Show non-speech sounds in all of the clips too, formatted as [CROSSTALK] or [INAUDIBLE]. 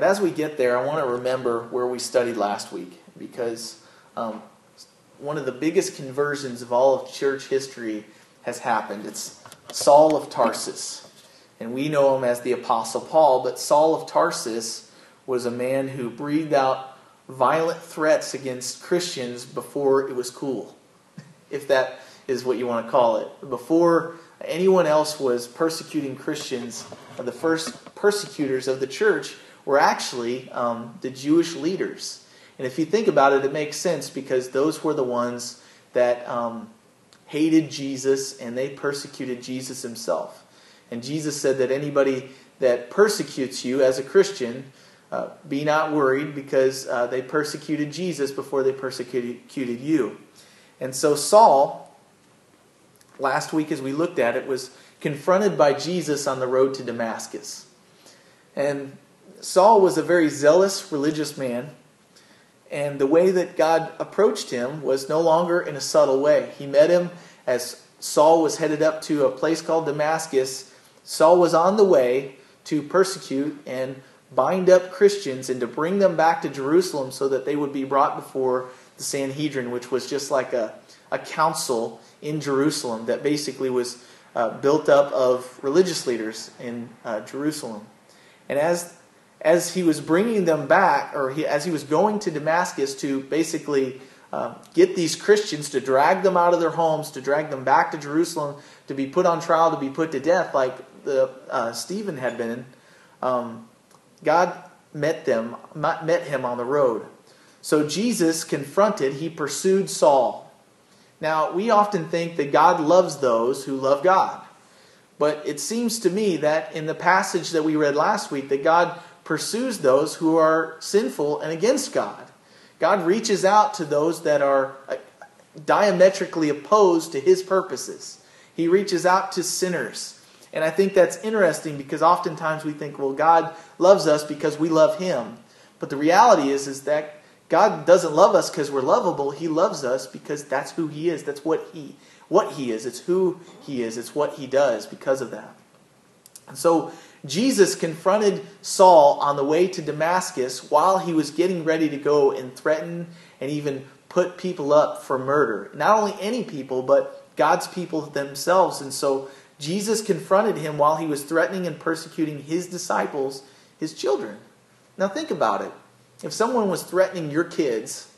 But as we get there, I want to remember where we studied last week because um, one of the biggest conversions of all of church history has happened. It's Saul of Tarsus. And we know him as the Apostle Paul, but Saul of Tarsus was a man who breathed out violent threats against Christians before it was cool, [LAUGHS] if that is what you want to call it. Before anyone else was persecuting Christians, the first persecutors of the church were actually um, the Jewish leaders. And if you think about it, it makes sense because those were the ones that um, hated Jesus and they persecuted Jesus himself. And Jesus said that anybody that persecutes you as a Christian, uh, be not worried because uh, they persecuted Jesus before they persecuted you. And so Saul, last week as we looked at it, was confronted by Jesus on the road to Damascus. And Saul was a very zealous religious man, and the way that God approached him was no longer in a subtle way. He met him as Saul was headed up to a place called Damascus. Saul was on the way to persecute and bind up Christians and to bring them back to Jerusalem so that they would be brought before the Sanhedrin, which was just like a, a council in Jerusalem that basically was uh, built up of religious leaders in uh, Jerusalem. And as as he was bringing them back, or he, as he was going to Damascus to basically uh, get these Christians to drag them out of their homes, to drag them back to Jerusalem, to be put on trial, to be put to death, like the uh, Stephen had been. Um, God met them, met him on the road. So Jesus confronted, he pursued Saul. Now we often think that God loves those who love God, but it seems to me that in the passage that we read last week, that God pursues those who are sinful and against God. God reaches out to those that are uh, diametrically opposed to his purposes. He reaches out to sinners. And I think that's interesting because oftentimes we think, well, God loves us because we love him. But the reality is, is that God doesn't love us because we're lovable. He loves us because that's who he is. That's what he what he is. It's who he is. It's what he does because of that. And so Jesus confronted Saul on the way to Damascus while he was getting ready to go and threaten and even put people up for murder. Not only any people, but God's people themselves. And so Jesus confronted him while he was threatening and persecuting his disciples, his children. Now think about it. If someone was threatening your kids,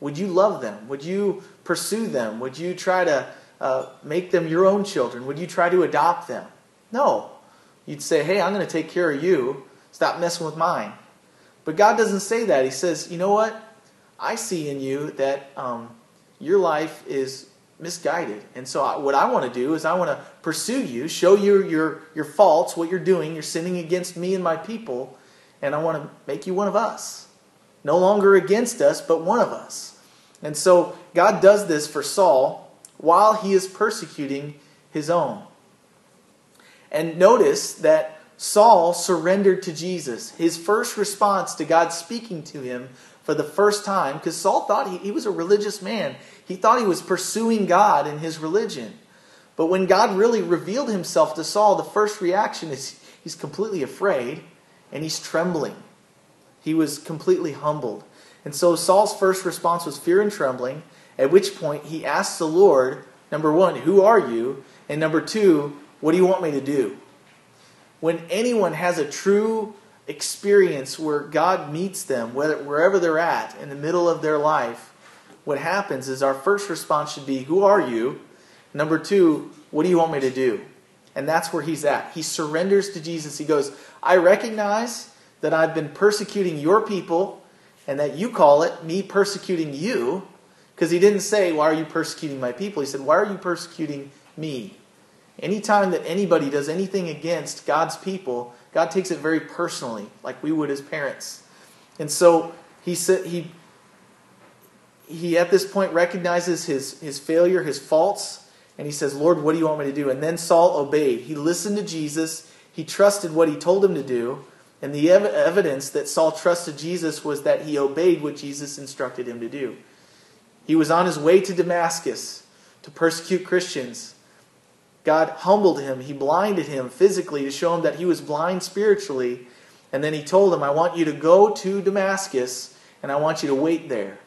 would you love them? Would you pursue them? Would you try to uh, make them your own children? Would you try to adopt them? No. You'd say, hey, I'm going to take care of you. Stop messing with mine. But God doesn't say that. He says, you know what? I see in you that um, your life is misguided. And so, I, what I want to do is I want to pursue you, show you your, your faults, what you're doing. You're sinning against me and my people, and I want to make you one of us. No longer against us, but one of us. And so, God does this for Saul while he is persecuting his own. And notice that Saul surrendered to Jesus. His first response to God speaking to him for the first time, because Saul thought he, he was a religious man, he thought he was pursuing God in his religion. But when God really revealed himself to Saul, the first reaction is he's completely afraid and he's trembling. He was completely humbled. And so Saul's first response was fear and trembling, at which point he asked the Lord, number one, who are you? And number two, what do you want me to do? When anyone has a true experience where God meets them, whether, wherever they're at, in the middle of their life, what happens is our first response should be, Who are you? Number two, What do you want me to do? And that's where he's at. He surrenders to Jesus. He goes, I recognize that I've been persecuting your people and that you call it me persecuting you. Because he didn't say, Why are you persecuting my people? He said, Why are you persecuting me? Anytime that anybody does anything against God's people, God takes it very personally, like we would as parents. And so he said he he at this point recognizes his, his failure, his faults, and he says, Lord, what do you want me to do? And then Saul obeyed. He listened to Jesus, he trusted what he told him to do, and the ev- evidence that Saul trusted Jesus was that he obeyed what Jesus instructed him to do. He was on his way to Damascus to persecute Christians. God humbled him, he blinded him physically to show him that he was blind spiritually. And then he told him, I want you to go to Damascus and I want you to wait there.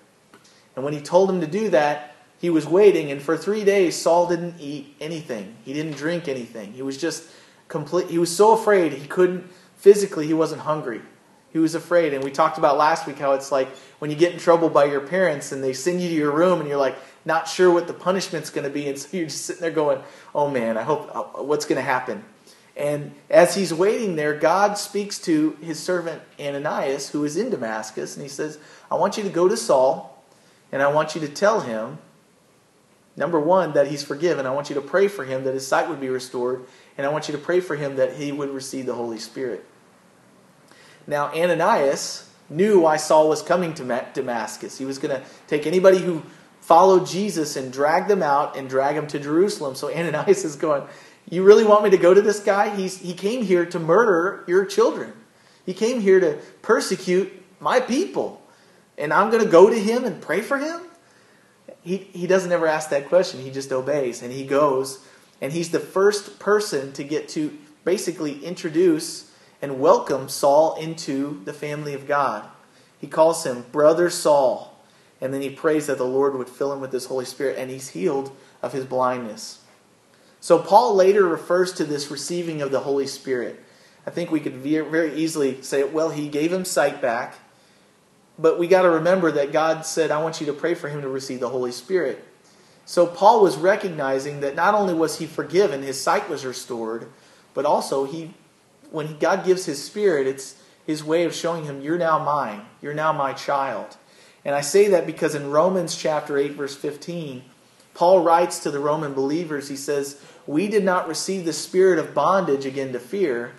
And when he told him to do that, he was waiting, and for three days, Saul didn't eat anything. He didn't drink anything. He was just complete. He was so afraid he couldn't, physically, he wasn't hungry. He was afraid. And we talked about last week how it's like when you get in trouble by your parents and they send you to your room and you're like, not sure what the punishment's going to be. And so you're just sitting there going, oh man, I hope, uh, what's going to happen? And as he's waiting there, God speaks to his servant Ananias, who is in Damascus, and he says, I want you to go to Saul, and I want you to tell him, number one, that he's forgiven. I want you to pray for him that his sight would be restored, and I want you to pray for him that he would receive the Holy Spirit. Now, Ananias knew why Saul was coming to Damascus. He was going to take anybody who followed Jesus and drag them out and drag them to Jerusalem. So Ananias [LAUGHS] is going, you really want me to go to this guy? He's, he came here to murder your children. He came here to persecute my people. And I'm going to go to him and pray for him? He, he doesn't ever ask that question. He just obeys. And he goes. And he's the first person to get to basically introduce and welcome Saul into the family of God. He calls him Brother Saul. And then he prays that the Lord would fill him with his Holy Spirit. And he's healed of his blindness. So Paul later refers to this receiving of the Holy Spirit. I think we could very easily say, well, he gave him sight back. But we got to remember that God said, I want you to pray for him to receive the Holy Spirit. So Paul was recognizing that not only was he forgiven, his sight was restored, but also he when God gives his spirit, it's his way of showing him, You're now mine. You're now my child. And I say that because in Romans chapter 8, verse 15, Paul writes to the Roman believers, he says, we did not receive the spirit of bondage again to fear,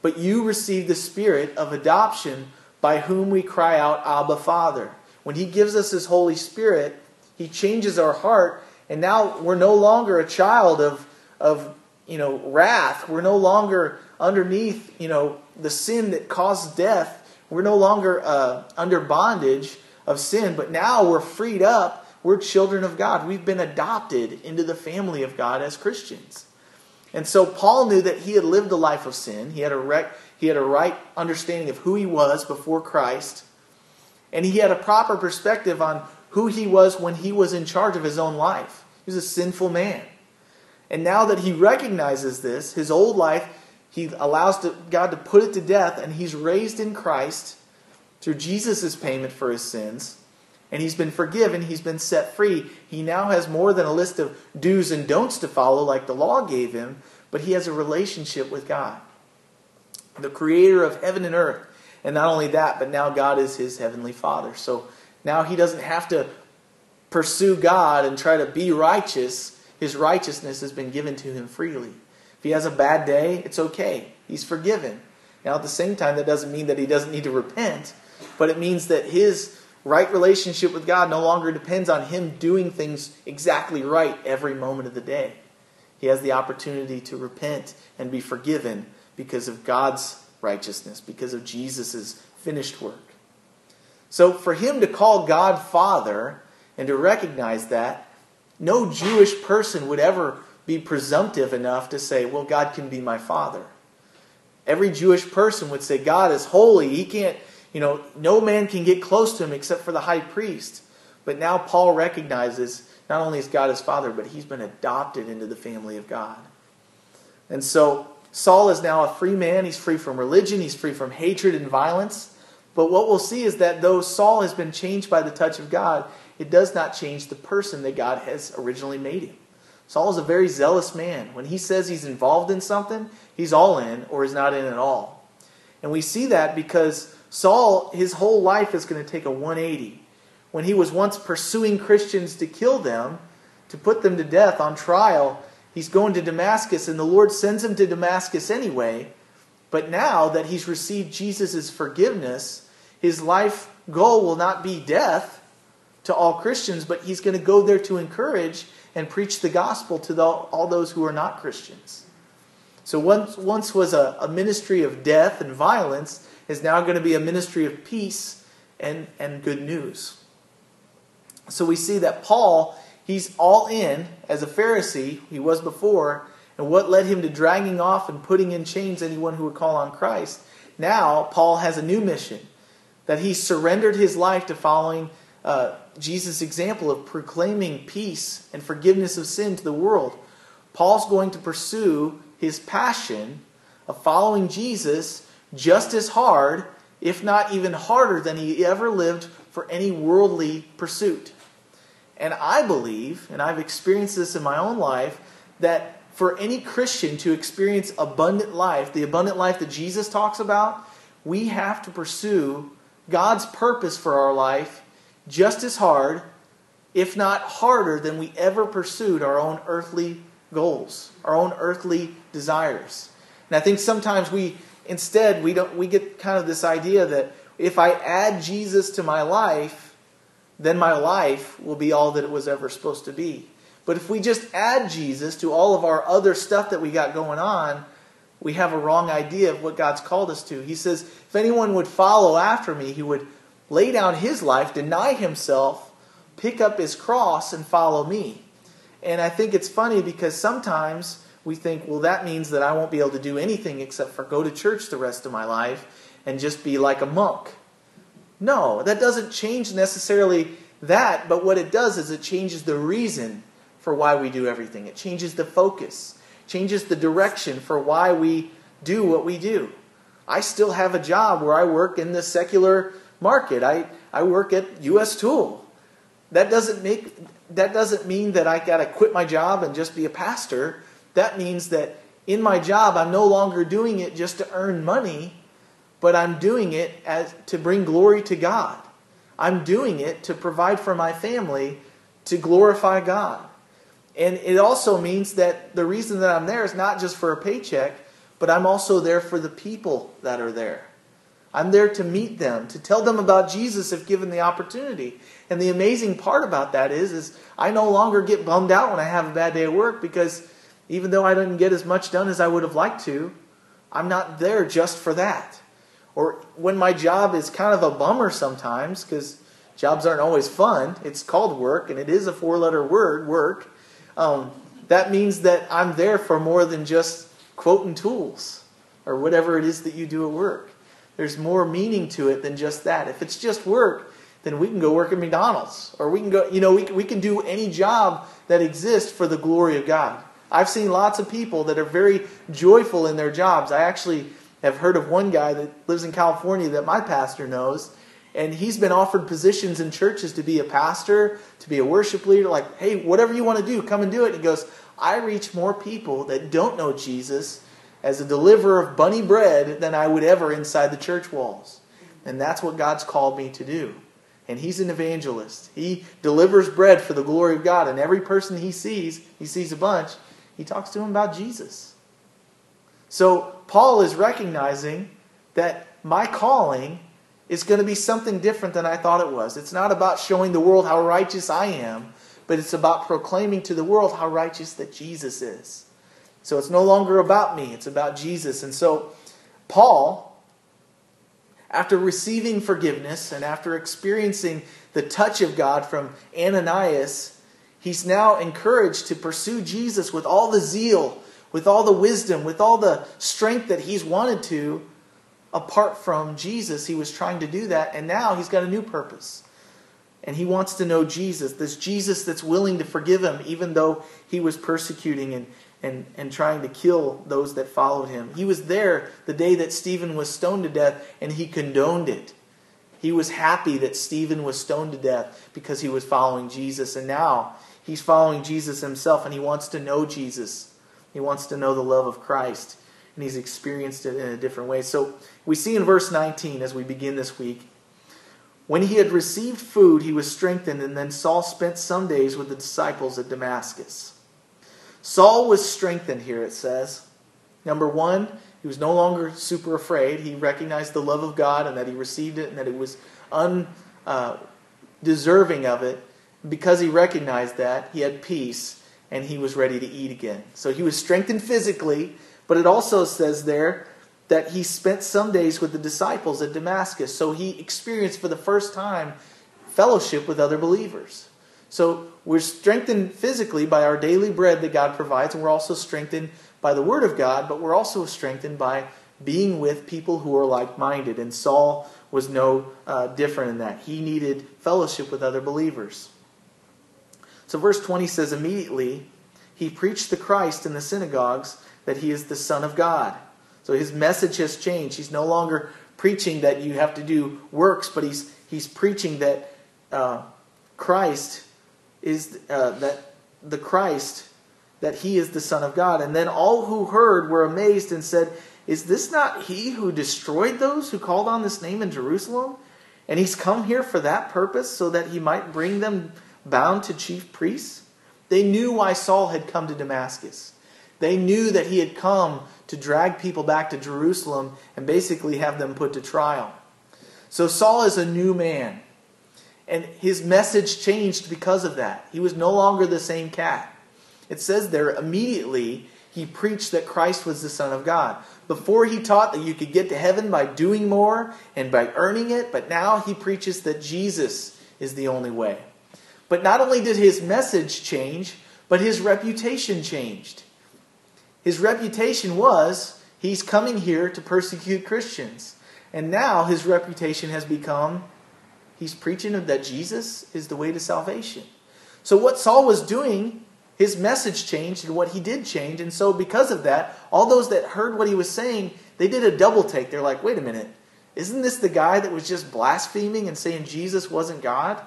but you received the spirit of adoption by whom we cry out, Abba, Father. When He gives us His Holy Spirit, He changes our heart, and now we're no longer a child of, of you know, wrath. We're no longer underneath, you know, the sin that caused death. We're no longer uh, under bondage of sin, but now we're freed up we're children of God. We've been adopted into the family of God as Christians. And so Paul knew that he had lived a life of sin. He had a rec- he had a right understanding of who he was before Christ. And he had a proper perspective on who he was when he was in charge of his own life. He was a sinful man. And now that he recognizes this, his old life, he allows God to put it to death, and he's raised in Christ through Jesus' payment for his sins and he's been forgiven, he's been set free. He now has more than a list of do's and don'ts to follow, like the law gave him, but he has a relationship with God, the creator of heaven and earth. And not only that, but now God is his heavenly Father. So now he doesn't have to pursue God and try to be righteous. His righteousness has been given to him freely. If he has a bad day, it's okay. He's forgiven. Now, at the same time, that doesn't mean that he doesn't need to repent, but it means that his right relationship with God no longer depends on him doing things exactly right every moment of the day. He has the opportunity to repent and be forgiven because of God's righteousness, because of Jesus' finished work. So, for him to call God Father and to recognize that, no Jewish person would ever be presumptive enough to say, Well, God can be my Father. Every Jewish person would say, God is holy. He can't you know, no man can get close to him except for the high priest. But now Paul recognizes not only is God his father, but he's been adopted into the family of God. And so Saul is now a free man. He's free from religion, he's free from hatred and violence. But what we'll see is that though Saul has been changed by the touch of God, it does not change the person that God has originally made him. Saul is a very zealous man. When he says he's involved in something, he's all in or is not in at all. And we see that because Saul, his whole life is going to take a 180. When he was once pursuing Christians to kill them, to put them to death on trial, he's going to Damascus, and the Lord sends him to Damascus anyway. But now that he's received Jesus' forgiveness, his life goal will not be death to all Christians, but he's going to go there to encourage and preach the gospel to the, all those who are not Christians. So once, once was a, a ministry of death and violence, is now going to be a ministry of peace and, and good news. So we see that Paul, he's all in as a Pharisee, he was before, and what led him to dragging off and putting in chains anyone who would call on Christ. now Paul has a new mission that he surrendered his life to following uh, Jesus' example of proclaiming peace and forgiveness of sin to the world. Paul's going to pursue his passion of following Jesus just as hard, if not even harder, than he ever lived for any worldly pursuit. And I believe, and I've experienced this in my own life, that for any Christian to experience abundant life, the abundant life that Jesus talks about, we have to pursue God's purpose for our life just as hard, if not harder, than we ever pursued our own earthly goals, our own earthly desires. And I think sometimes we instead we don't we get kind of this idea that if I add Jesus to my life, then my life will be all that it was ever supposed to be. But if we just add Jesus to all of our other stuff that we got going on, we have a wrong idea of what God's called us to. He says, if anyone would follow after me, he would lay down his life, deny himself, pick up his cross, and follow me. And I think it's funny because sometimes we think, well, that means that I won't be able to do anything except for go to church the rest of my life and just be like a monk. No, that doesn't change necessarily that, but what it does is it changes the reason for why we do everything. It changes the focus, changes the direction for why we do what we do. I still have a job where I work in the secular market. I, I work at US Tool. That doesn't make that doesn't mean that I got to quit my job and just be a pastor. That means that in my job I'm no longer doing it just to earn money, but I'm doing it as to bring glory to God. I'm doing it to provide for my family to glorify God. And it also means that the reason that I'm there is not just for a paycheck, but I'm also there for the people that are there. I'm there to meet them, to tell them about Jesus if given the opportunity. And the amazing part about that is, is I no longer get bummed out when I have a bad day at work because even though I didn't get as much done as I would have liked to, I'm not there just for that. Or when my job is kind of a bummer sometimes because jobs aren't always fun. It's called work and it is a four letter word, work. Um, that means that I'm there for more than just quoting tools or whatever it is that you do at work. There's more meaning to it than just that. If it's just work, then we can go work at McDonald's or we can go, you know, we, we can do any job that exists for the glory of God. I've seen lots of people that are very joyful in their jobs. I actually have heard of one guy that lives in California that my pastor knows, and he's been offered positions in churches to be a pastor, to be a worship leader, like, hey, whatever you want to do, come and do it. And he goes, I reach more people that don't know Jesus as a deliverer of bunny bread than I would ever inside the church walls. And that's what God's called me to do. And he's an evangelist. He delivers bread for the glory of God. And every person he sees, he sees a bunch, he talks to him about Jesus. So Paul is recognizing that my calling is going to be something different than I thought it was. It's not about showing the world how righteous I am, but it's about proclaiming to the world how righteous that Jesus is. So it's no longer about me, it's about Jesus. And so, Paul, after receiving forgiveness and after experiencing the touch of God from Ananias, he's now encouraged to pursue Jesus with all the zeal, with all the wisdom, with all the strength that he's wanted to. Apart from Jesus, he was trying to do that, and now he's got a new purpose. And he wants to know Jesus, this Jesus that's willing to forgive him, even though he was persecuting and, and, and trying to kill those that followed him. He was there the day that Stephen was stoned to death, and he condoned it. He was happy that Stephen was stoned to death because he was following Jesus. And now he's following Jesus himself, and he wants to know Jesus. He wants to know the love of Christ, and he's experienced it in a different way. So we see in verse 19 as we begin this week when he had received food, he was strengthened, and then Saul spent some days with the disciples at Damascus. Saul was strengthened here, it says. Number one, he was no longer super afraid. He recognized the love of God and that he received it and that he was undeserving uh, of it. Because he recognized that, he had peace and he was ready to eat again. So he was strengthened physically, but it also says there that he spent some days with the disciples at Damascus. So he experienced for the first time fellowship with other believers. So we're strengthened physically by our daily bread that God provides, and we're also strengthened by the Word of God, but we're also strengthened by being with people who are like minded. And Saul was no uh, different in that. He needed fellowship with other believers. So, verse 20 says, Immediately he preached the Christ in the synagogues that he is the Son of God. So his message has changed. He's no longer preaching that you have to do works, but he's, he's preaching that uh, Christ is uh, that the Christ that he is the Son of God. And then all who heard were amazed and said, Is this not he who destroyed those who called on this name in Jerusalem? And he's come here for that purpose, so that he might bring them bound to chief priests? They knew why Saul had come to Damascus. They knew that he had come to drag people back to Jerusalem and basically have them put to trial. So Saul is a new man. And his message changed because of that. He was no longer the same cat. It says there immediately he preached that Christ was the Son of God. Before he taught that you could get to heaven by doing more and by earning it, but now he preaches that Jesus is the only way. But not only did his message change, but his reputation changed. His reputation was he's coming here to persecute Christians. And now his reputation has become he's preaching that Jesus is the way to salvation. So what Saul was doing, his message changed and what he did change. And so because of that, all those that heard what he was saying, they did a double take. They're like, wait a minute, isn't this the guy that was just blaspheming and saying Jesus wasn't God?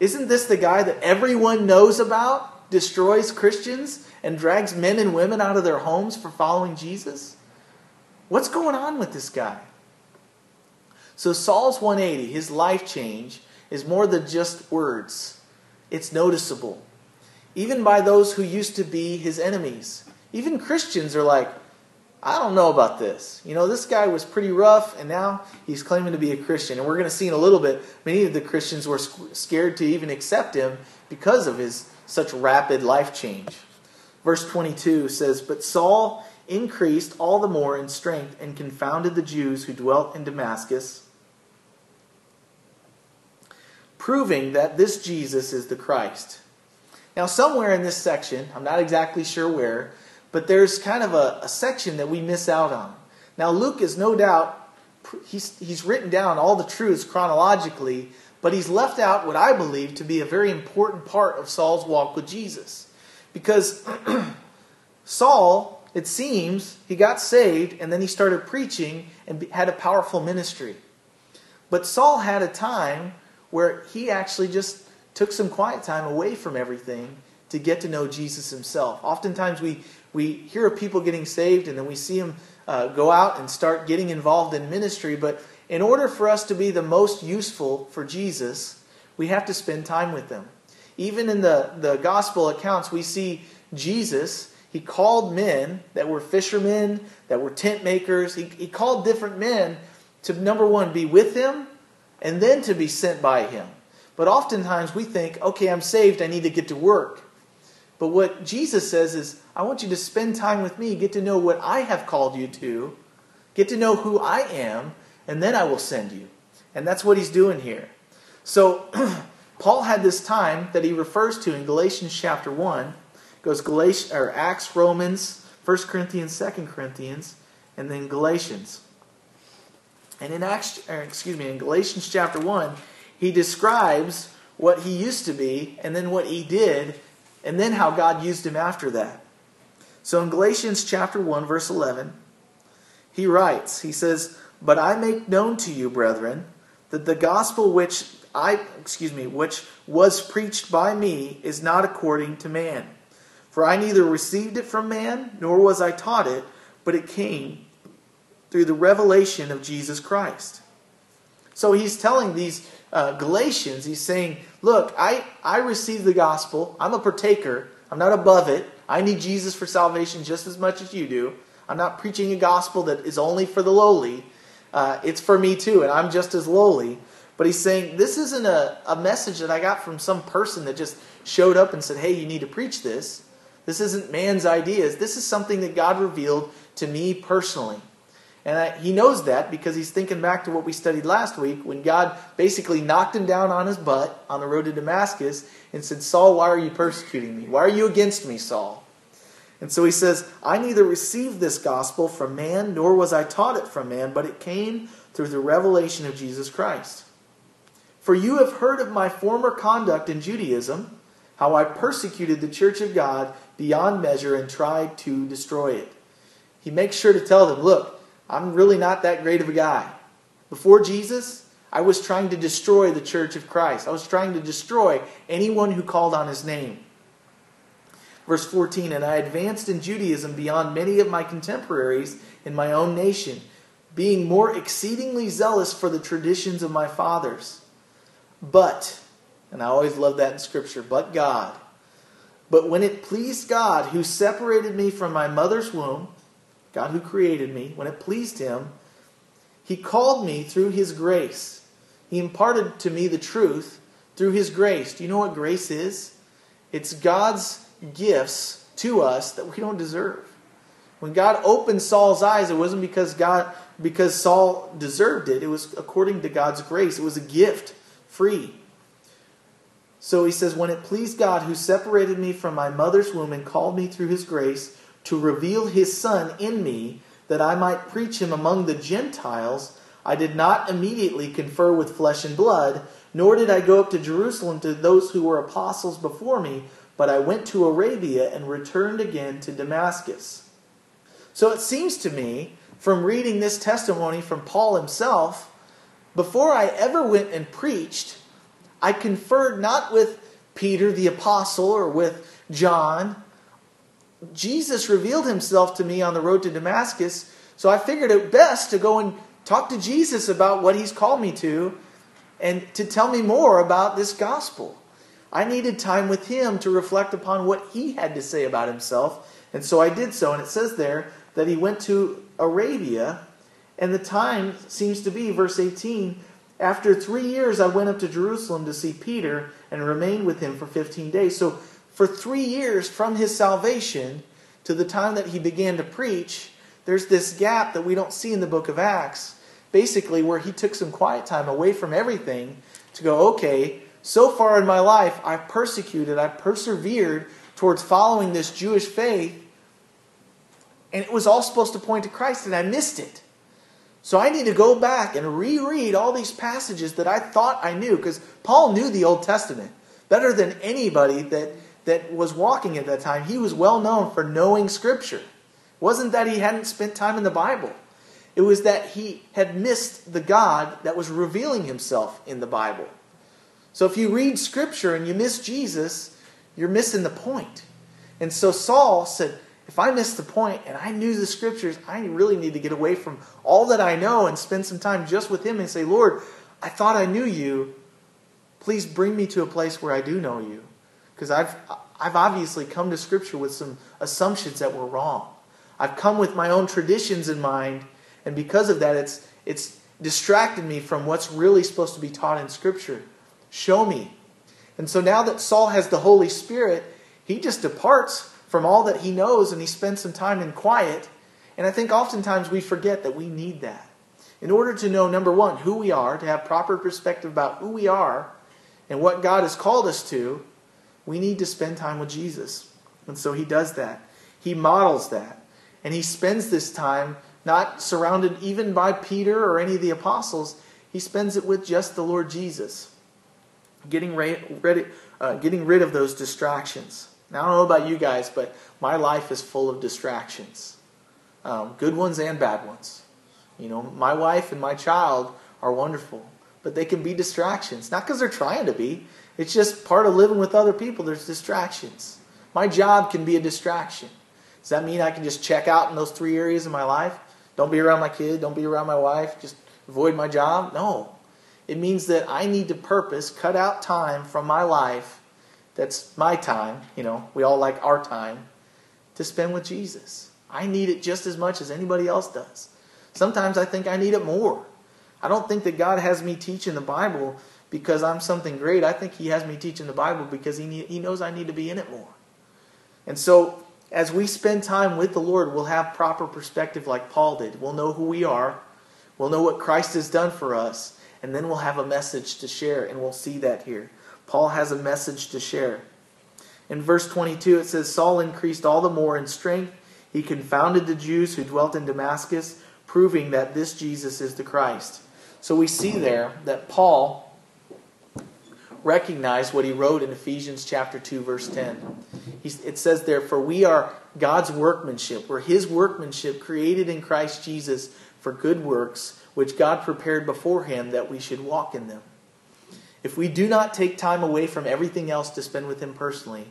Isn't this the guy that everyone knows about, destroys Christians, and drags men and women out of their homes for following Jesus? What's going on with this guy? So, Saul's 180, his life change, is more than just words, it's noticeable. Even by those who used to be his enemies. Even Christians are like, I don't know about this. You know, this guy was pretty rough, and now he's claiming to be a Christian. And we're going to see in a little bit, many of the Christians were scared to even accept him because of his such rapid life change. Verse 22 says, But Saul increased all the more in strength and confounded the Jews who dwelt in Damascus, proving that this Jesus is the Christ. Now, somewhere in this section, I'm not exactly sure where, but there's kind of a, a section that we miss out on. Now, Luke is no doubt, he's, he's written down all the truths chronologically, but he's left out what I believe to be a very important part of Saul's walk with Jesus. Because [CLEARS THROAT] Saul, it seems, he got saved and then he started preaching and had a powerful ministry. But Saul had a time where he actually just took some quiet time away from everything to get to know Jesus himself. Oftentimes we, we hear of people getting saved and then we see them uh, go out and start getting involved in ministry. But in order for us to be the most useful for Jesus, we have to spend time with them. Even in the, the gospel accounts, we see Jesus, he called men that were fishermen, that were tent makers. He, he called different men to, number one, be with him and then to be sent by him. But oftentimes we think, okay, I'm saved, I need to get to work. But what Jesus says is, I want you to spend time with me, get to know what I have called you to, get to know who I am, and then I will send you. And that's what he's doing here. So, [CLEARS THROAT] Paul had this time that he refers to in Galatians chapter 1. It goes Galatians, or Acts, Romans, 1 Corinthians, 2 Corinthians, and then Galatians. And in Acts, excuse me, in Galatians chapter 1, he describes what he used to be and then what he did and then how God used him after that. So in Galatians chapter 1 verse 11, he writes, he says, "But I make known to you, brethren, that the gospel which I, excuse me, which was preached by me is not according to man. For I neither received it from man, nor was I taught it, but it came through the revelation of Jesus Christ." So he's telling these uh, Galatians, he's saying, Look, I, I received the gospel. I'm a partaker. I'm not above it. I need Jesus for salvation just as much as you do. I'm not preaching a gospel that is only for the lowly. Uh, it's for me too, and I'm just as lowly. But he's saying, This isn't a, a message that I got from some person that just showed up and said, Hey, you need to preach this. This isn't man's ideas. This is something that God revealed to me personally. And I, he knows that because he's thinking back to what we studied last week when God basically knocked him down on his butt on the road to Damascus and said, Saul, why are you persecuting me? Why are you against me, Saul? And so he says, I neither received this gospel from man, nor was I taught it from man, but it came through the revelation of Jesus Christ. For you have heard of my former conduct in Judaism, how I persecuted the church of God beyond measure and tried to destroy it. He makes sure to tell them, look, I'm really not that great of a guy. Before Jesus, I was trying to destroy the church of Christ. I was trying to destroy anyone who called on his name. Verse 14, and I advanced in Judaism beyond many of my contemporaries in my own nation, being more exceedingly zealous for the traditions of my fathers. But, and I always love that in Scripture, but God. But when it pleased God, who separated me from my mother's womb, God who created me, when it pleased Him, He called me through His grace. He imparted to me the truth through His grace. Do you know what grace is? It's God's gifts to us that we don't deserve. When God opened Saul's eyes, it wasn't because God because Saul deserved it. It was according to God's grace. It was a gift, free. So he says, When it pleased God, who separated me from my mother's womb and called me through his grace to reveal his Son in me, that I might preach him among the Gentiles, I did not immediately confer with flesh and blood, nor did I go up to Jerusalem to those who were apostles before me, but I went to Arabia and returned again to Damascus. So it seems to me, from reading this testimony from Paul himself, before I ever went and preached, I conferred not with Peter the apostle or with John. Jesus revealed himself to me on the road to Damascus, so I figured it best to go and talk to Jesus about what he's called me to and to tell me more about this gospel. I needed time with him to reflect upon what he had to say about himself. And so I did so. And it says there that he went to Arabia. And the time seems to be, verse 18, after three years I went up to Jerusalem to see Peter and remained with him for 15 days. So for three years from his salvation to the time that he began to preach, there's this gap that we don't see in the book of Acts, basically where he took some quiet time away from everything to go, okay, so far in my life, I've persecuted, I've persevered towards following this Jewish faith, and it was all supposed to point to Christ, and I missed it. So I need to go back and reread all these passages that I thought I knew, because Paul knew the Old Testament better than anybody that, that was walking at that time. He was well known for knowing Scripture. It wasn't that he hadn't spent time in the Bible. It was that he had missed the God that was revealing himself in the Bible. So if you read Scripture and you miss Jesus, you're missing the point. And so Saul said, if I miss the point and I knew the Scriptures, I really need to get away from all that I know and spend some time just with Him and say, Lord, I thought I knew you. Please bring me to a place where I do know you. Because I've, I've obviously come to Scripture with some assumptions that were wrong. I've come with my own traditions in mind, and because of that, it's, it's distracted me from what's really supposed to be taught in Scripture. Show me. And so now that Saul has the Holy Spirit, he just departs from all that he knows and he spends some time in quiet. And I think oftentimes we forget that we need that. In order to know, number one, who we are, to have proper perspective about who we are and what God has called us to, we need to spend time with Jesus. And so he does that. He models that. And he spends this time not surrounded even by Peter or any of the apostles, he spends it with just the Lord Jesus getting, ready, uh, getting rid of those distractions. Now, I don't know about you guys, but my life is full of distractions um, good ones and bad ones. You know, my wife and my child are wonderful, but they can be distractions. Not because they're trying to be, it's just part of living with other people. There's distractions. My job can be a distraction. Does that mean I can just check out in those three areas of my life? Don't be around my kid, don't be around my wife, just avoid my job? No. It means that I need to purpose, cut out time from my life that's my time, you know, we all like our time, to spend with Jesus. I need it just as much as anybody else does. Sometimes I think I need it more. I don't think that God has me teaching the Bible because I'm something great. I think He has me teaching the Bible because He, need, he knows I need to be in it more. And so, as we spend time with the Lord, we'll have proper perspective like Paul did. We'll know who we are, we'll know what Christ has done for us, and then we'll have a message to share, and we'll see that here. Paul has a message to share. In verse 22, it says, Saul increased all the more in strength. He confounded the Jews who dwelt in Damascus, proving that this Jesus is the Christ. So we see there that Paul recognized what he wrote in Ephesians chapter 2, verse 10. it says there, For we are God's workmanship. We're his workmanship created in Christ Jesus for good works, which God prepared beforehand that we should walk in them. If we do not take time away from everything else to spend with him personally,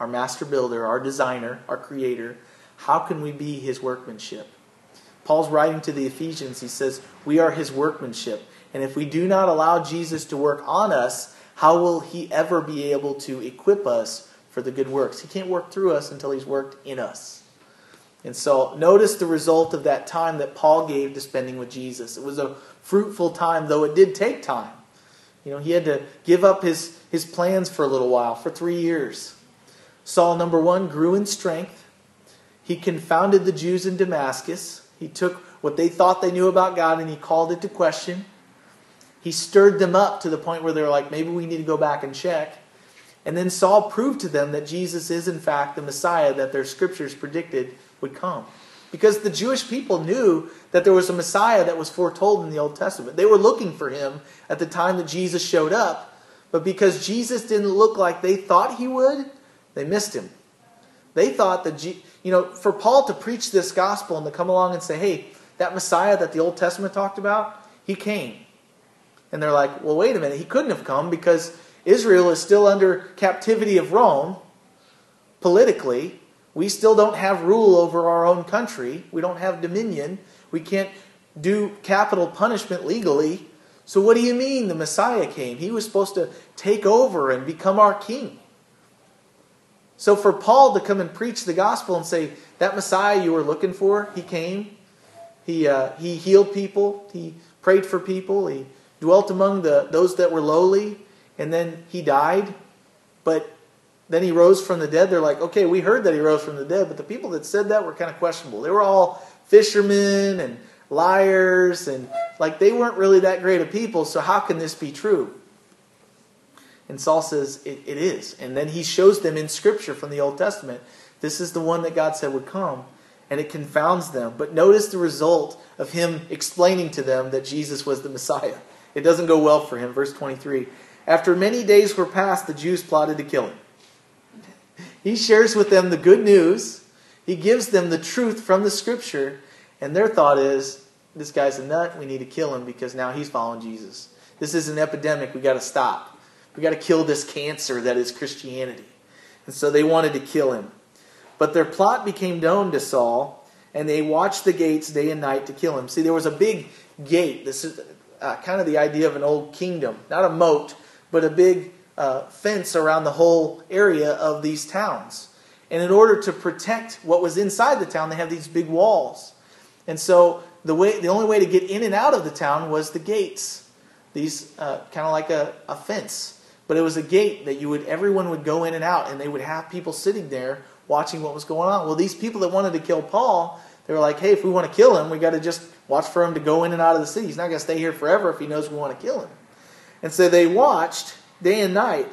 our master builder, our designer, our creator, how can we be his workmanship? Paul's writing to the Ephesians, he says, We are his workmanship. And if we do not allow Jesus to work on us, how will he ever be able to equip us for the good works? He can't work through us until he's worked in us. And so notice the result of that time that Paul gave to spending with Jesus. It was a fruitful time, though it did take time. You know, he had to give up his, his plans for a little while, for three years. Saul, number one, grew in strength. He confounded the Jews in Damascus. He took what they thought they knew about God and he called it to question. He stirred them up to the point where they were like, maybe we need to go back and check. And then Saul proved to them that Jesus is, in fact, the Messiah that their scriptures predicted would come. Because the Jewish people knew that there was a Messiah that was foretold in the Old Testament. They were looking for him at the time that Jesus showed up. But because Jesus didn't look like they thought he would, they missed him. They thought that, you know, for Paul to preach this gospel and to come along and say, hey, that Messiah that the Old Testament talked about, he came. And they're like, well, wait a minute. He couldn't have come because Israel is still under captivity of Rome politically. We still don't have rule over our own country. We don't have dominion. We can't do capital punishment legally. So, what do you mean the Messiah came? He was supposed to take over and become our king. So, for Paul to come and preach the gospel and say, that Messiah you were looking for, he came. He, uh, he healed people. He prayed for people. He dwelt among the, those that were lowly, and then he died. But then he rose from the dead. They're like, okay, we heard that he rose from the dead, but the people that said that were kind of questionable. They were all fishermen and liars, and like they weren't really that great of people, so how can this be true? And Saul says, it, it is. And then he shows them in Scripture from the Old Testament this is the one that God said would come, and it confounds them. But notice the result of him explaining to them that Jesus was the Messiah. It doesn't go well for him. Verse 23 After many days were passed, the Jews plotted to kill him. He shares with them the good news, he gives them the truth from the scripture, and their thought is this guy's a nut. We need to kill him because now he's following Jesus. This is an epidemic. We got to stop. We got to kill this cancer that is Christianity. And so they wanted to kill him. But their plot became known to Saul, and they watched the gates day and night to kill him. See, there was a big gate. This is uh, kind of the idea of an old kingdom, not a moat, but a big uh, fence around the whole area of these towns. And in order to protect what was inside the town, they have these big walls. And so the way, the only way to get in and out of the town was the gates. These uh, kind of like a, a fence, but it was a gate that you would everyone would go in and out, and they would have people sitting there watching what was going on. Well, these people that wanted to kill Paul, they were like, "Hey, if we want to kill him, we got to just watch for him to go in and out of the city. He's not going to stay here forever if he knows we want to kill him. And so they watched day and night.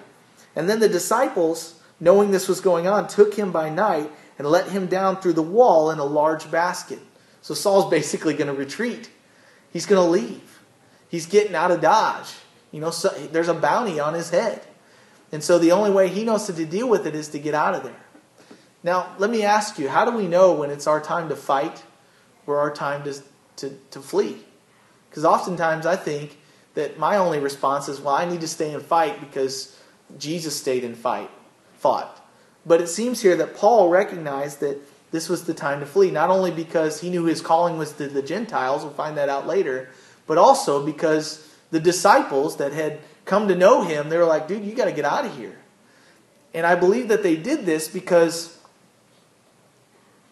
And then the disciples, knowing this was going on, took him by night and let him down through the wall in a large basket. So Saul's [LAUGHS] basically going to retreat. He's going to leave. He's getting out of Dodge. You know, so there's a bounty on his head. And so the only way he knows to deal with it is to get out of there. Now, let me ask you, how do we know when it's our time to fight or our time to to, to flee. Because oftentimes I think that my only response is, well, I need to stay and fight because Jesus stayed and fight, fought. But it seems here that Paul recognized that this was the time to flee, not only because he knew his calling was to the Gentiles, we'll find that out later, but also because the disciples that had come to know him, they were like, dude, you got to get out of here. And I believe that they did this because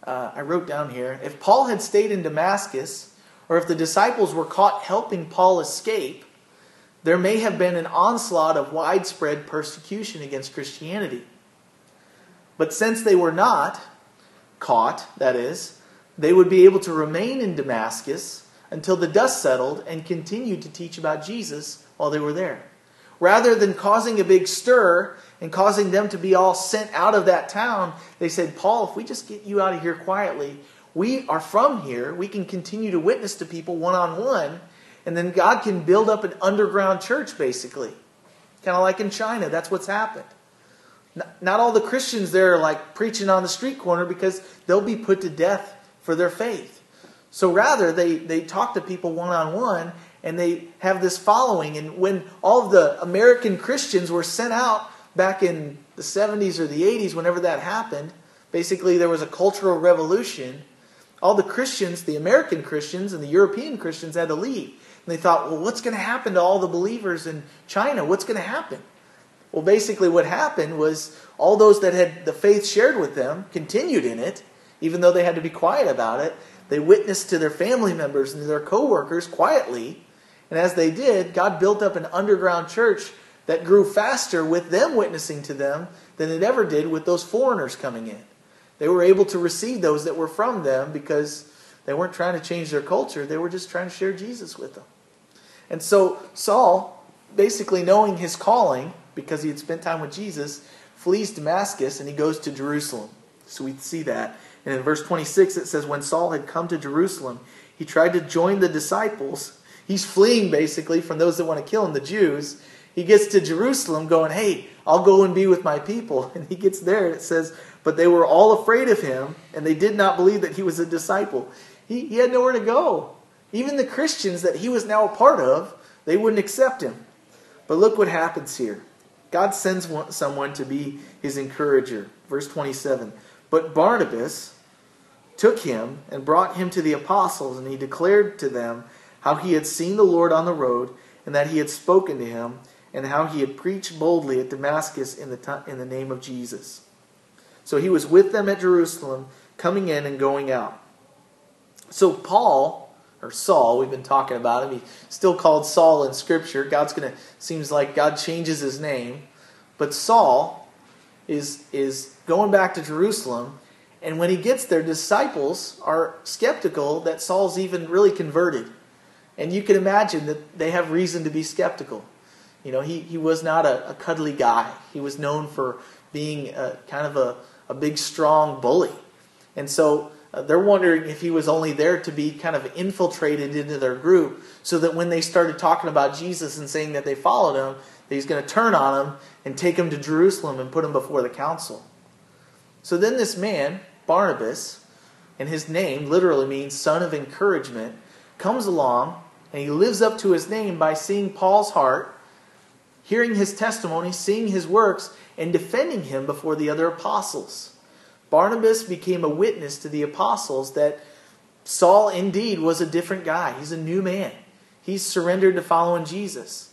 uh, I wrote down here if Paul had stayed in Damascus, or if the disciples were caught helping Paul escape, there may have been an onslaught of widespread persecution against Christianity. But since they were not caught, that is, they would be able to remain in Damascus until the dust settled and continued to teach about Jesus while they were there. rather than causing a big stir and causing them to be all sent out of that town, they said, Paul, if we just get you out of here quietly, we are from here. We can continue to witness to people one on one. And then God can build up an underground church, basically. Kind of like in China. That's what's happened. Not all the Christians there are like preaching on the street corner because they'll be put to death for their faith. So rather, they, they talk to people one on one and they have this following. And when all of the American Christians were sent out back in the 70s or the 80s, whenever that happened, basically there was a cultural revolution. All the Christians, the American Christians and the European Christians, had to leave. And they thought, well, what's going to happen to all the believers in China? What's going to happen? Well, basically, what happened was all those that had the faith shared with them continued in it, even though they had to be quiet about it. They witnessed to their family members and their coworkers quietly. And as they did, God built up an underground church that grew faster with them witnessing to them than it ever did with those foreigners coming in. They were able to receive those that were from them because they weren't trying to change their culture, they were just trying to share Jesus with them. And so Saul, basically knowing his calling, because he had spent time with Jesus, flees Damascus and he goes to Jerusalem. So we see that. And in verse 26, it says, When Saul had come to Jerusalem, he tried to join the disciples. He's fleeing basically from those that want to kill him, the Jews. He gets to Jerusalem going, Hey, I'll go and be with my people. [LAUGHS] And he gets there and it says, But they were all afraid of him, and they did not believe that he was a disciple. He, he had nowhere to go. Even the Christians that he was now a part of, they wouldn't accept him. But look what happens here. God sends someone to be his encourager. Verse 27. But Barnabas took him and brought him to the apostles, and he declared to them how he had seen the Lord on the road, and that he had spoken to him, and how he had preached boldly at Damascus in the, in the name of Jesus. So he was with them at Jerusalem, coming in and going out. So Paul, or Saul, we've been talking about him, he's still called Saul in Scripture. God's gonna seems like God changes his name. But Saul is is going back to Jerusalem, and when he gets there, disciples are skeptical that Saul's even really converted. And you can imagine that they have reason to be skeptical. You know, he, he was not a, a cuddly guy. He was known for being a, kind of a, a big, strong bully. And so uh, they're wondering if he was only there to be kind of infiltrated into their group so that when they started talking about Jesus and saying that they followed him, that he's going to turn on them and take him to Jerusalem and put him before the council. So then this man, Barnabas, and his name literally means son of encouragement, comes along and he lives up to his name by seeing Paul's heart, hearing his testimony, seeing his works, and defending him before the other apostles. Barnabas became a witness to the apostles that Saul indeed was a different guy. He's a new man. He's surrendered to following Jesus.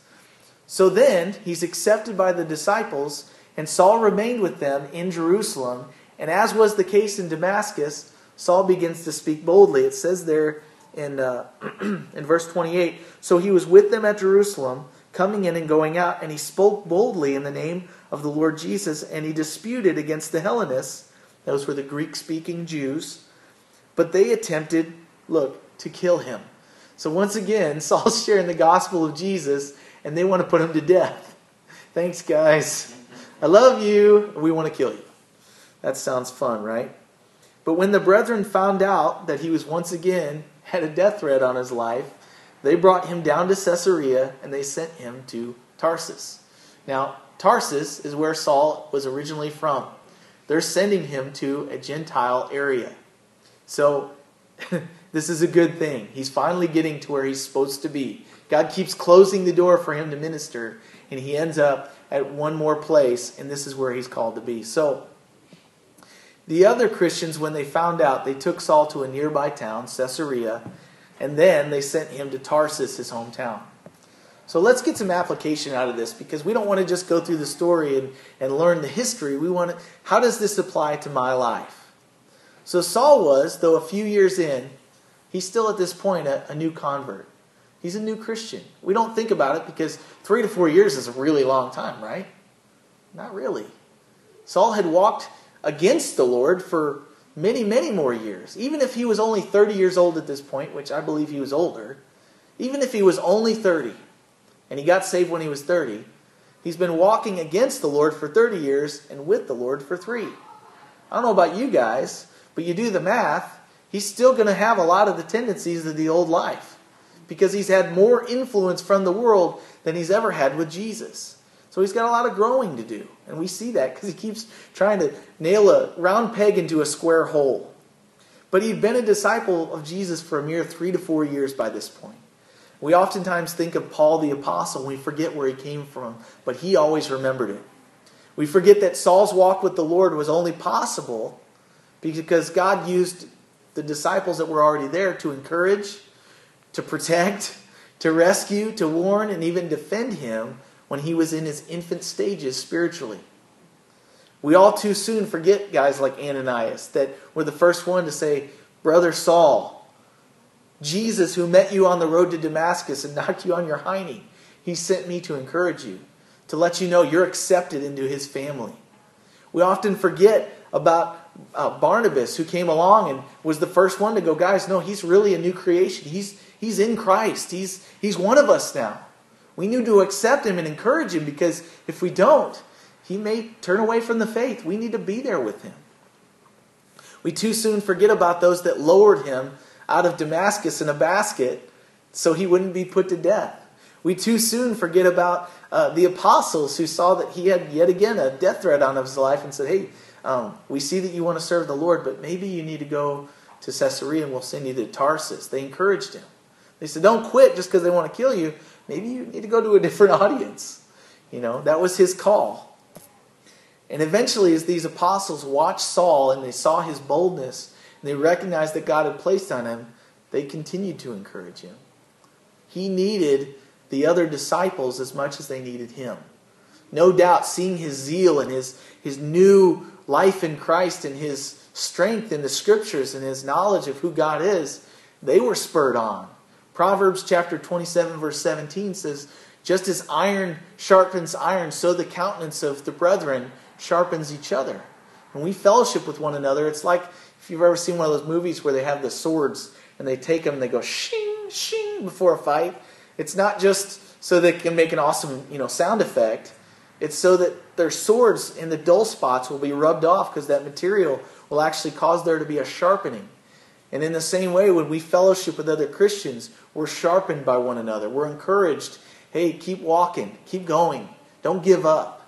So then he's accepted by the disciples, and Saul remained with them in Jerusalem. And as was the case in Damascus, Saul begins to speak boldly. It says there in, uh, [CLEARS THROAT] in verse 28 So he was with them at Jerusalem, coming in and going out, and he spoke boldly in the name of the Lord Jesus, and he disputed against the Hellenists. Those were the Greek speaking Jews. But they attempted, look, to kill him. So once again, [LAUGHS] Saul's sharing the gospel of Jesus, and they want to put him to death. Thanks, guys. I love you. We want to kill you. That sounds fun, right? But when the brethren found out that he was once again had a death threat on his life, they brought him down to Caesarea and they sent him to Tarsus. Now, Tarsus is where Saul was originally from. They're sending him to a Gentile area. So, [LAUGHS] this is a good thing. He's finally getting to where he's supposed to be. God keeps closing the door for him to minister, and he ends up at one more place, and this is where he's called to be. So, the other Christians, when they found out, they took Saul to a nearby town, Caesarea, and then they sent him to Tarsus, his hometown. So let's get some application out of this because we don't want to just go through the story and, and learn the history. We want to, how does this apply to my life? So Saul was, though a few years in, he's still at this point a, a new convert. He's a new Christian. We don't think about it because three to four years is a really long time, right? Not really. Saul had walked against the Lord for many, many more years. Even if he was only 30 years old at this point, which I believe he was older, even if he was only 30 and he got saved when he was 30, He's been walking against the Lord for 30 years and with the Lord for three. I don't know about you guys, but you do the math, he's still going to have a lot of the tendencies of the old life because he's had more influence from the world than he's ever had with Jesus. So he's got a lot of growing to do. And we see that because he keeps trying to nail a round peg into a square hole. But he'd been a disciple of Jesus for a mere three to four years by this point. We oftentimes think of Paul the Apostle and we forget where he came from, but he always remembered it. We forget that Saul's walk with the Lord was only possible because God used the disciples that were already there to encourage, to protect, to rescue, to warn, and even defend him when he was in his infant stages spiritually. We all too soon forget guys like Ananias that were the first one to say, Brother Saul, Jesus, who met you on the road to Damascus and [LAUGHS] knocked you on your hiney, he sent me to encourage you, to let you know you're accepted into his family. We often forget about uh, Barnabas, who came along and was the first one to go, guys, no, he's really a new creation. He's, he's in Christ. He's, he's one of us now. We need to accept him and encourage him because if we don't, he may turn away from the faith. We need to be there with him. We too soon forget about those that lowered him out of Damascus in a basket so he wouldn't be put to death. We too soon forget about uh, the apostles who saw that he had yet again a death threat on his life and said, Hey, um, we see that you want to serve the Lord, but maybe you need to go to Caesarea and we'll send you to Tarsus. They encouraged him. They said, Don't quit just because they want to kill you. Maybe you need to go to a different [LAUGHS] audience. You know, that was his call. And eventually, as these apostles watched Saul and they saw his boldness and they recognized that God had placed on him, they continued to encourage him. He needed the other disciples as much as they needed him. No doubt, seeing his zeal and his, his new life in Christ and his strength in the scriptures and his knowledge of who God is, they were spurred on. Proverbs chapter 27, verse 17 says, Just as iron sharpens iron, so the countenance of the brethren sharpens each other. When we fellowship with one another, it's like if you've ever seen one of those movies where they have the swords and they take them and they go shing, shing before a fight. It's not just so they can make an awesome you know, sound effect. It's so that their swords in the dull spots will be rubbed off because that material will actually cause there to be a sharpening. And in the same way, when we fellowship with other Christians, we're sharpened by one another. We're encouraged hey, keep walking, keep going, don't give up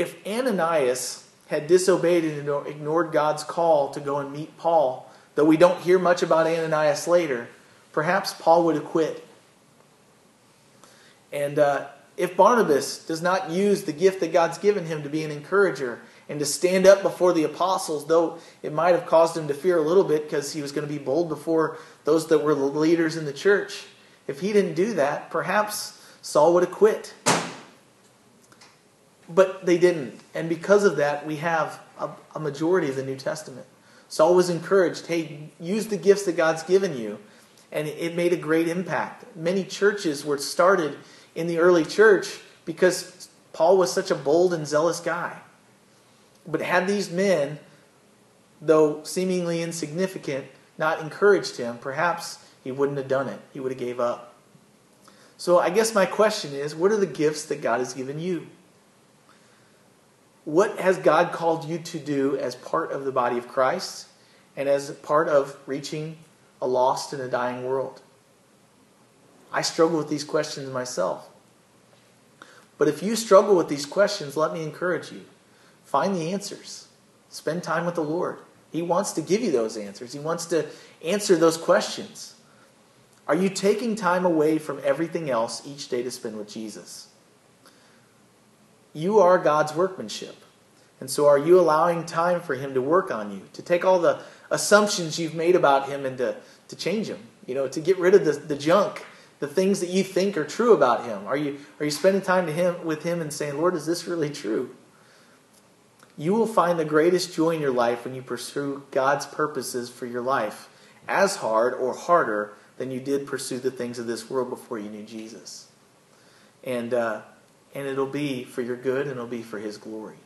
if Ananias had disobeyed and ignored God's call to go and meet Paul, though we don't hear much about Ananias later, perhaps Paul would have quit. And uh, if Barnabas does not use the gift that God's given him to be an encourager and to stand up before the apostles, though it might have caused him to fear a little bit because he was going to be bold before those that were the leaders in the church, if he didn't do that, perhaps Saul would have quit. But they didn't. And because of that, we have a, a majority of the New Testament. Saul was encouraged hey, use the gifts that God's given you. And it made a great impact. Many churches were started in the early church because Paul was such a bold and zealous guy. But had these men, though seemingly insignificant, not encouraged him, perhaps he wouldn't have done it. He would have gave up. So I guess my question is, what are the gifts that God has given you? what has God called you to do as part of the body of Christ and as part of reaching a lost and a dying world? I struggle with these questions myself. But if you struggle with these questions, let me encourage you. Find the answers. Spend time with the Lord. He wants to give you those answers, He wants to answer those questions. Are you taking time away from everything else each day to spend with Jesus? You are God's workmanship. And so, are you allowing time for Him to work on you, to take all the assumptions you've made about Him and to, to change them? You know, to get rid of the, the junk, the things that you think are true about Him. Are you, are you spending time to him, with Him and saying, Lord, is this really true? You will find the greatest joy in your life when you pursue God's purposes for your life as hard or harder than you did pursue the things of this world before you knew Jesus. And, uh, and it'll be for your good and it'll be for His glory.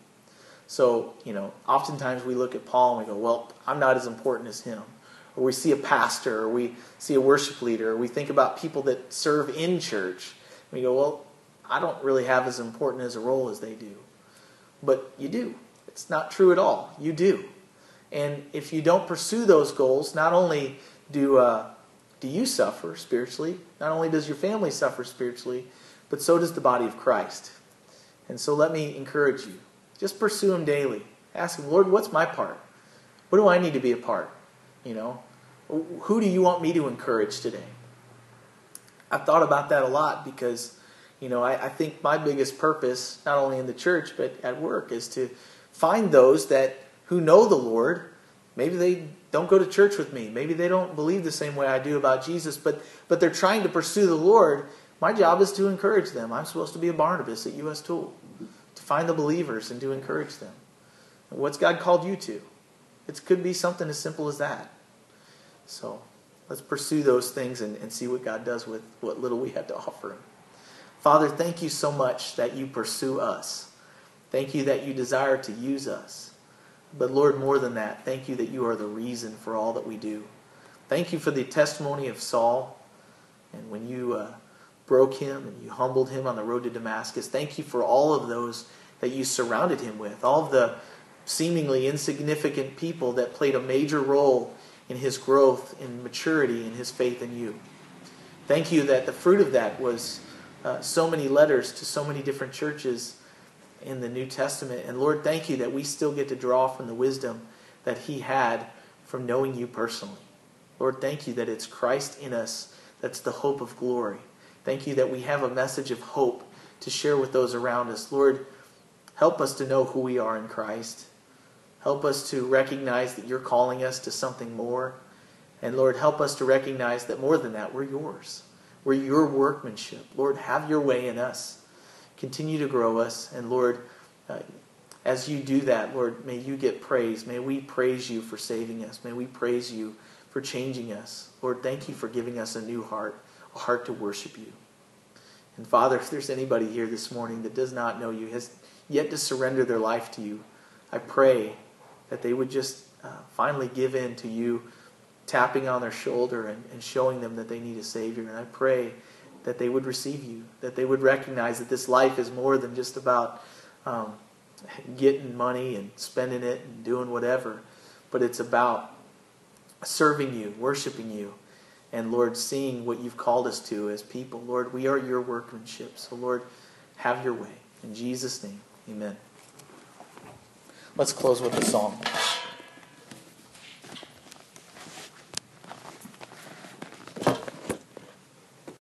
So, you know, oftentimes we look at Paul and we go, well, I'm not as important as him. Or we see a pastor, or we see a worship leader, or we think about people that serve in church. we go, well, I don't really have as important as a role as they do. But you do. It's not true at all. You do. And if you don't pursue those goals, not only do, uh, do you suffer spiritually, not only does your family suffer spiritually, but so does the body of Christ. And so let me encourage you. Just pursue Him daily. Ask Him, Lord, what's my part? What do I need to be a part? You know, who do you want me to encourage today? I've thought about that a lot because, you know, I, I think my biggest purpose, not only in the church but at work, is to find those that who know the Lord. Maybe they don't go to church with me. Maybe they don't believe the same way I do about Jesus, but but they're trying to pursue the Lord. My job is to encourage them. I'm supposed to be a Barnabas at US Tool, to find the believers and to encourage them. What's God called you to? It could be something as simple as that. So let's pursue those things and, and see what God does with what little we have to offer Him. Father, thank you so much that you pursue us. Thank you that you desire to use us. But Lord, more than that, thank you that you are the reason for all that we do. Thank you for the testimony of Saul and when you uh, broke him and you humbled him on the road to Damascus. Thank you for all of those that you surrounded him with, all of the seemingly insignificant people that played a major role in his growth, in maturity, in his faith in you. Thank you that the fruit of that was uh, so many letters to so many different churches in the New Testament. And Lord, thank you that we still get to draw from the wisdom that he had from knowing you personally. Lord, thank you that it's Christ in us that's the hope of glory. Thank you that we have a message of hope to share with those around us. Lord, help us to know who we are in Christ. Help us to recognize that you're calling us to something more. And Lord, help us to recognize that more than that, we're yours. We're your workmanship. Lord, have your way in us. Continue to grow us. And Lord, uh, as you do that, Lord, may you get praise. May we praise you for saving us. May we praise you for changing us. Lord, thank you for giving us a new heart, a heart to worship you. And Father, if there's anybody here this morning that does not know you, has yet to surrender their life to you, I pray that they would just uh, finally give in to you tapping on their shoulder and, and showing them that they need a Savior. And I pray that they would receive you, that they would recognize that this life is more than just about um, getting money and spending it and doing whatever, but it's about serving you, worshiping you, and Lord, seeing what you've called us to as people. Lord, we are your workmanship. So, Lord, have your way. In Jesus' name, amen. Let's close with a song.